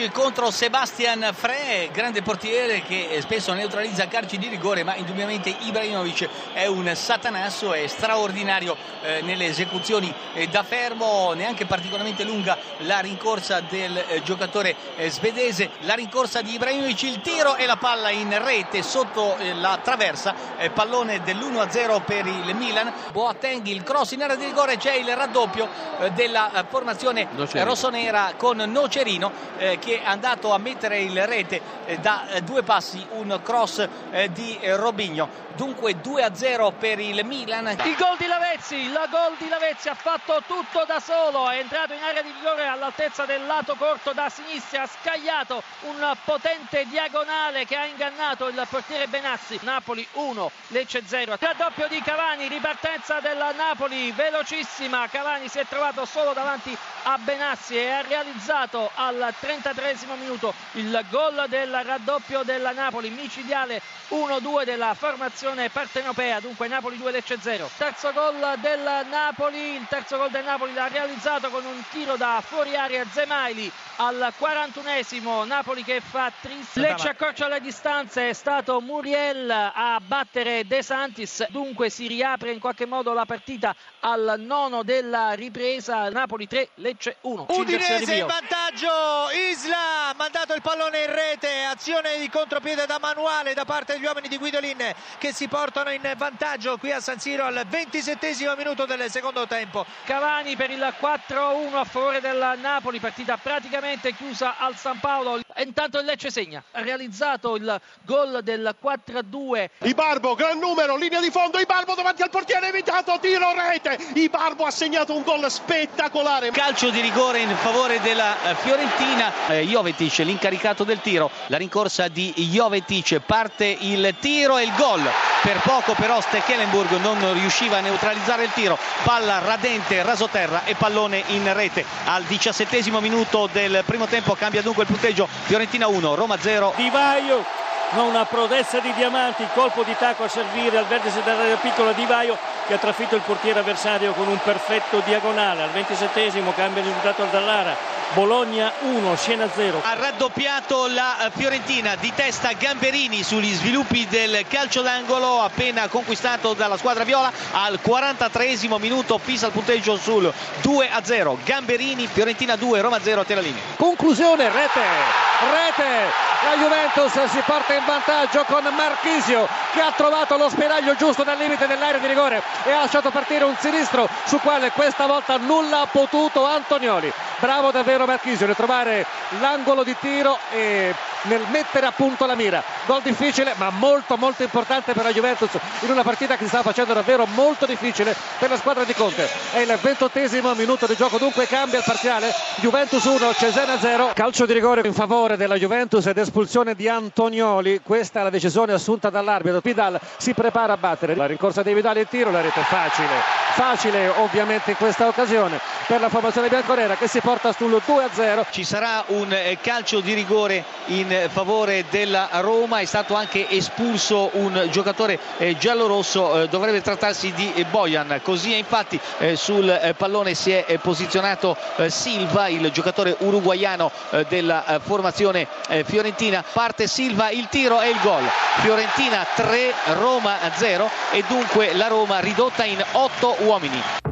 Ibrahimovic contro Sebastian Fre, grande portiere che spesso neutralizza calci di rigore, ma indubbiamente Ibrahimovic è un satanasso, è straordinario eh, nelle esecuzioni eh, da fermo, neanche particolarmente lunga la rincorsa del eh, giocatore eh, svedese, la rincorsa di Ibrahimovic, il tiro e la palla in rete sotto eh, la traversa, eh, pallone dell'1-0 per il Milan, Boateng il cross in area di rigore, c'è il raddoppio della formazione Nocerino. rossonera con Nocerino che è andato a mettere il rete da due passi, un cross di Robigno dunque 2-0 per il Milan. Il gol di Lavezzi, il gol di Lavezzi ha fatto tutto da solo, è entrato in area di rigore all'altezza del lato corto da sinistra, ha scagliato un potente diagonale che ha ingannato il portiere Benazzi. Napoli 1, Lecce 0. Raddoppio di Cavani, ripartenza del Napoli velocissima, Cavani si è trovato solo davanti a Benazzi e ha realizzato al 33 minuto. Il gol del raddoppio della Napoli, micidiale 1-2 della formazione partenopea, dunque Napoli 2 Lecce 0. Terzo gol del Napoli, il terzo gol del Napoli l'ha realizzato con un tiro da fuori area Zemaili. Al 41esimo, Napoli che fa triste. Lecce accorcia le distanze, è stato Muriel a battere De Santis, dunque si riapre in qualche modo la partita al nono della ripresa, Napoli 3 Lecce 1. Udinese in vantaggio, Isla ha mandato il pallone in rete, azione di contropiede da manuale da parte gli uomini di Guidolin che si portano in vantaggio qui a San Siro al 27 minuto del secondo tempo. Cavani per il 4-1 a favore del Napoli, partita praticamente chiusa al San Paolo. Intanto il Lecce segna, ha realizzato il gol del 4-2. Ibarbo, gran numero, linea di fondo, Ibarbo davanti al portiere, evitato, tiro rete. Ibarbo ha segnato un gol spettacolare. Calcio di rigore in favore della Fiorentina. Eh, Jovetic, l'incaricato del tiro, la rincorsa di Jovetic, parte il tiro e il gol. Per poco però Stekelenburg non riusciva a neutralizzare il tiro, palla radente, rasoterra e pallone in rete. Al diciassettesimo minuto del primo tempo cambia dunque il punteggio, Fiorentina 1, Roma 0. Di Vaio una prodezza di diamanti, colpo di tacco a servire al vertice dell'area piccola Di Vaio che ha trafitto il portiere avversario con un perfetto diagonale. Al ventissettesimo cambia il risultato al Dallara. Bologna 1, Siena 0. Ha raddoppiato la eh, Fiorentina di testa Gamberini sugli sviluppi del calcio d'angolo appena conquistato dalla squadra viola al 43 minuto fissa il punteggio sul 2 a 0. Gamberini, Fiorentina 2, Roma 0 a Teralini. Conclusione, rete, rete. La Juventus si porta in vantaggio con Marchisio che ha trovato lo spiraglio giusto nel limite dell'area di rigore e ha lasciato partire un sinistro su quale questa volta nulla ha potuto Antonioli. Bravo davvero Marchisio nel trovare l'angolo di tiro e nel mettere a punto la mira. Gol difficile ma molto molto importante per la Juventus in una partita che si sta facendo davvero molto difficile per la squadra di Conte. È il ventottesimo minuto di gioco, dunque cambia il parziale. Juventus 1, Cesena 0. Calcio di rigore in favore della Juventus ed espulsione di Antonioli. Questa è la decisione assunta dall'arbitro. Pidal si prepara a battere. La rincorsa di Vidal il tiro, la rete facile. Facile ovviamente in questa occasione per la formazione bianconera che si porta sul 2-0. Ci sarà un eh, calcio di rigore in favore della Roma, è stato anche espulso un giocatore eh, giallorosso, eh, dovrebbe trattarsi di Bojan. Così infatti sul pallone si è posizionato Silva, il giocatore uruguaiano della formazione fiorentina. Parte Silva, il tiro e il gol. Fiorentina 3, Roma 0 e dunque la Roma ridotta in 8 uomini.